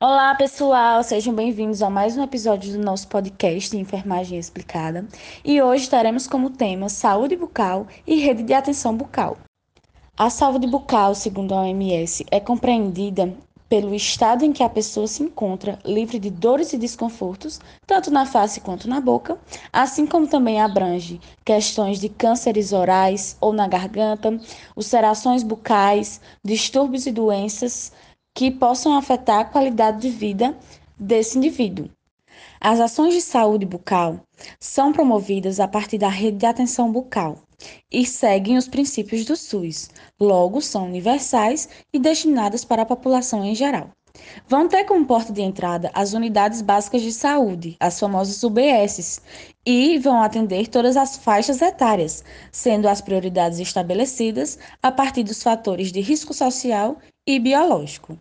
Olá, pessoal, sejam bem-vindos a mais um episódio do nosso podcast Enfermagem Explicada. E hoje teremos como tema saúde bucal e rede de atenção bucal. A saúde bucal, segundo a OMS, é compreendida pelo estado em que a pessoa se encontra livre de dores e desconfortos, tanto na face quanto na boca, assim como também abrange questões de cânceres orais ou na garganta, ulcerações bucais, distúrbios e doenças que possam afetar a qualidade de vida desse indivíduo. As ações de saúde bucal são promovidas a partir da rede de atenção bucal e seguem os princípios do SUS, logo são universais e destinadas para a população em geral. Vão ter como porta de entrada as unidades básicas de saúde, as famosas UBSs, e vão atender todas as faixas etárias, sendo as prioridades estabelecidas a partir dos fatores de risco social e biológico.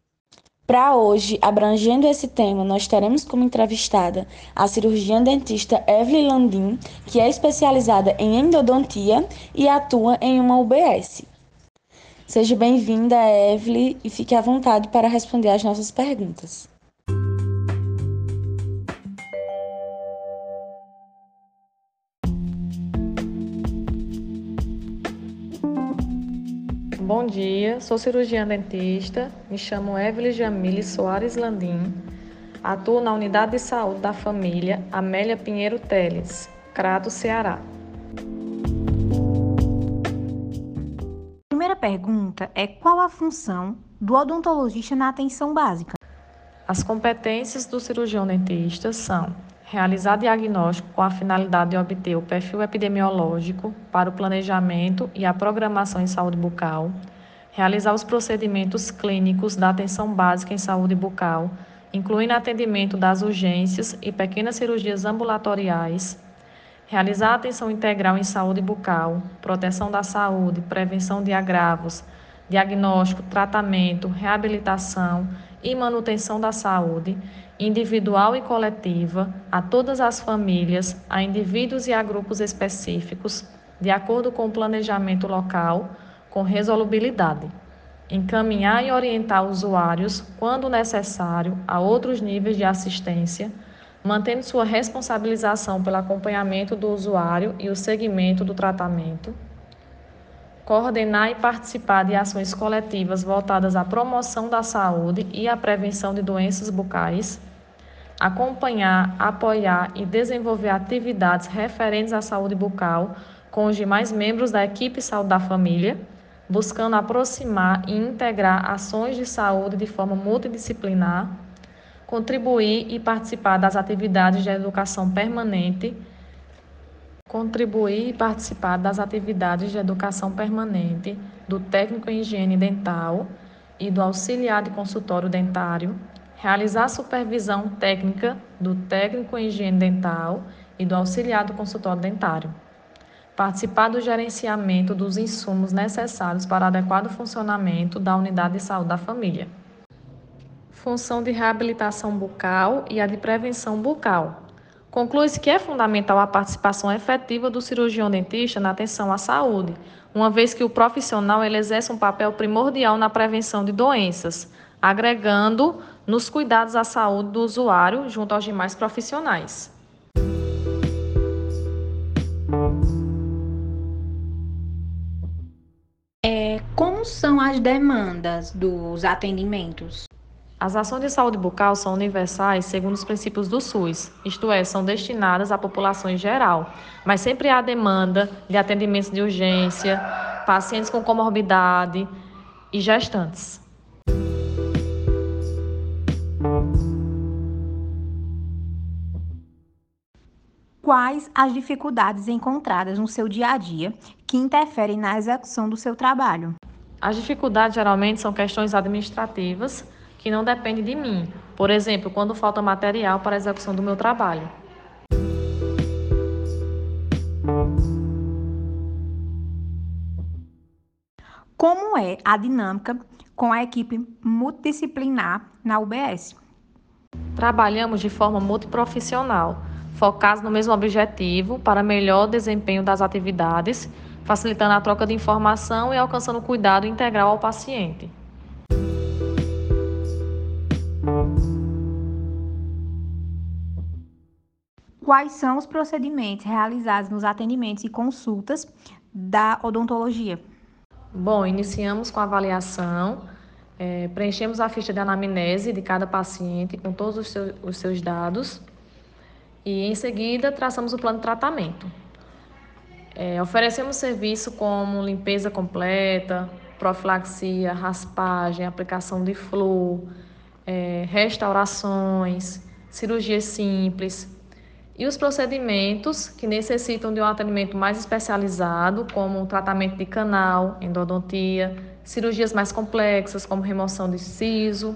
Para hoje, abrangendo esse tema, nós teremos como entrevistada a cirurgiã dentista Evelyn Landim, que é especializada em endodontia e atua em uma UBS. Seja bem-vinda, Evelyn, e fique à vontade para responder às nossas perguntas. Dia, sou cirurgiã dentista, me chamo Evelyn Jamile Soares Landim, atuo na Unidade de Saúde da Família Amélia Pinheiro Teles, Crato, Ceará. A primeira pergunta é qual a função do odontologista na atenção básica? As competências do cirurgião dentista são realizar diagnóstico com a finalidade de obter o perfil epidemiológico para o planejamento e a programação em saúde bucal, realizar os procedimentos clínicos da atenção básica em saúde bucal, incluindo atendimento das urgências e pequenas cirurgias ambulatoriais, realizar atenção integral em saúde bucal, proteção da saúde, prevenção de agravos, diagnóstico, tratamento, reabilitação e manutenção da saúde individual e coletiva, a todas as famílias, a indivíduos e a grupos específicos, de acordo com o planejamento local, com resolubilidade. Encaminhar e orientar usuários, quando necessário, a outros níveis de assistência, mantendo sua responsabilização pelo acompanhamento do usuário e o segmento do tratamento. Coordenar e participar de ações coletivas voltadas à promoção da saúde e à prevenção de doenças bucais acompanhar, apoiar e desenvolver atividades referentes à saúde bucal com os demais membros da equipe saúde da família, buscando aproximar e integrar ações de saúde de forma multidisciplinar, contribuir e participar das atividades de educação permanente, contribuir e participar das atividades de educação permanente do técnico em higiene dental e do auxiliar de consultório dentário, realizar supervisão técnica do técnico em higiene dental e do auxiliar do consultório dentário, participar do gerenciamento dos insumos necessários para adequado funcionamento da unidade de saúde da família. Função de reabilitação bucal e a de prevenção bucal. Conclui-se que é fundamental a participação efetiva do cirurgião dentista na atenção à saúde, uma vez que o profissional ele exerce um papel primordial na prevenção de doenças, agregando nos cuidados à saúde do usuário junto aos demais profissionais. Como são as demandas dos atendimentos? As ações de saúde bucal são universais segundo os princípios do SUS, isto é, são destinadas à população em geral, mas sempre há demanda de atendimentos de urgência, pacientes com comorbidade e gestantes. Quais as dificuldades encontradas no seu dia a dia que interferem na execução do seu trabalho? As dificuldades geralmente são questões administrativas que não dependem de mim. Por exemplo, quando falta material para a execução do meu trabalho. Como é a dinâmica com a equipe multidisciplinar na UBS? Trabalhamos de forma multiprofissional focados no mesmo objetivo para melhor desempenho das atividades, facilitando a troca de informação e alcançando o cuidado integral ao paciente. Quais são os procedimentos realizados nos atendimentos e consultas da odontologia? Bom, iniciamos com a avaliação, é, preenchemos a ficha de anamnese de cada paciente com todos os os seus dados e, em seguida, traçamos o plano de tratamento. É, oferecemos serviço como limpeza completa, profilaxia, raspagem, aplicação de flúor, é, restaurações, cirurgias simples, e os procedimentos que necessitam de um atendimento mais especializado, como tratamento de canal, endodontia, cirurgias mais complexas, como remoção de siso,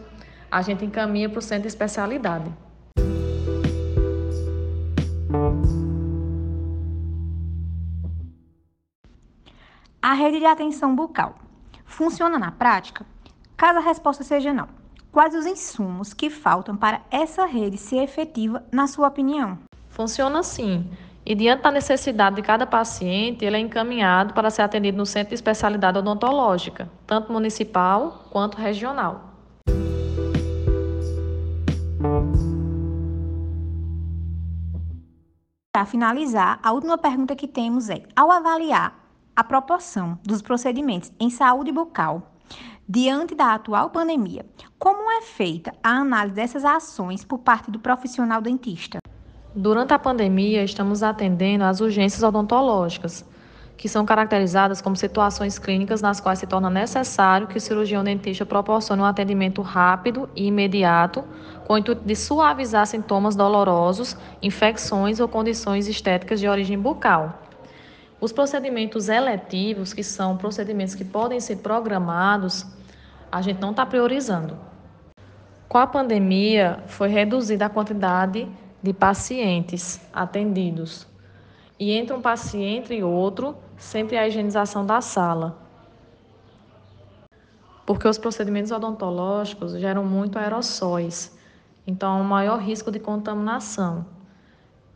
a gente encaminha para o centro de especialidade. A rede de atenção bucal funciona na prática? Caso a resposta seja não, quais os insumos que faltam para essa rede ser efetiva, na sua opinião? Funciona assim. E diante da necessidade de cada paciente, ele é encaminhado para ser atendido no centro de especialidade odontológica, tanto municipal quanto regional. Para finalizar, a última pergunta que temos é: ao avaliar a proporção dos procedimentos em saúde bucal diante da atual pandemia, como é feita a análise dessas ações por parte do profissional dentista? Durante a pandemia, estamos atendendo às urgências odontológicas, que são caracterizadas como situações clínicas nas quais se torna necessário que o cirurgião dentista proporcione um atendimento rápido e imediato, com o intuito de suavizar sintomas dolorosos, infecções ou condições estéticas de origem bucal. Os procedimentos eletivos, que são procedimentos que podem ser programados, a gente não está priorizando. Com a pandemia, foi reduzida a quantidade de pacientes atendidos. E entre um paciente e outro, sempre a higienização da sala. Porque os procedimentos odontológicos geram muito aerossóis, então há um maior risco de contaminação.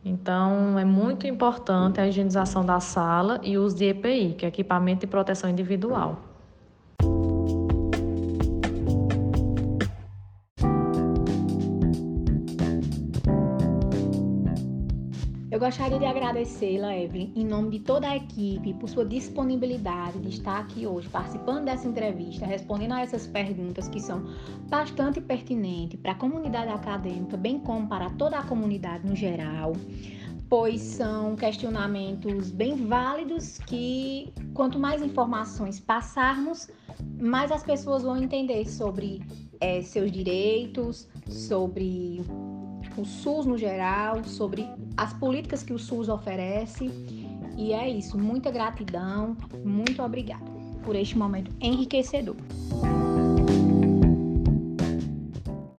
Então, é muito importante a higienização da sala e o uso de EPI, que é equipamento de proteção individual. Eu gostaria de agradecê-la, Evelyn, em nome de toda a equipe, por sua disponibilidade de estar aqui hoje participando dessa entrevista, respondendo a essas perguntas que são bastante pertinentes para a comunidade acadêmica, bem como para toda a comunidade no geral pois são questionamentos bem válidos que quanto mais informações passarmos, mais as pessoas vão entender sobre é, seus direitos, sobre o SUS no geral, sobre as políticas que o SUS oferece. E é isso. Muita gratidão, muito obrigada por este momento enriquecedor.